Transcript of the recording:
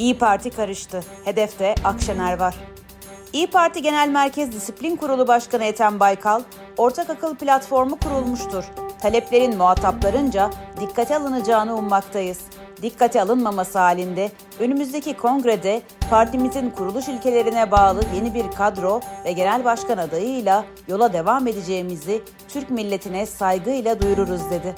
İyi Parti karıştı. Hedefte Akşener var. İyi Parti Genel Merkez Disiplin Kurulu Başkanı Ethem Baykal, ortak akıl platformu kurulmuştur. Taleplerin muhataplarınca dikkate alınacağını ummaktayız. Dikkate alınmaması halinde önümüzdeki kongrede partimizin kuruluş ilkelerine bağlı yeni bir kadro ve genel başkan adayıyla yola devam edeceğimizi Türk milletine saygıyla duyururuz dedi.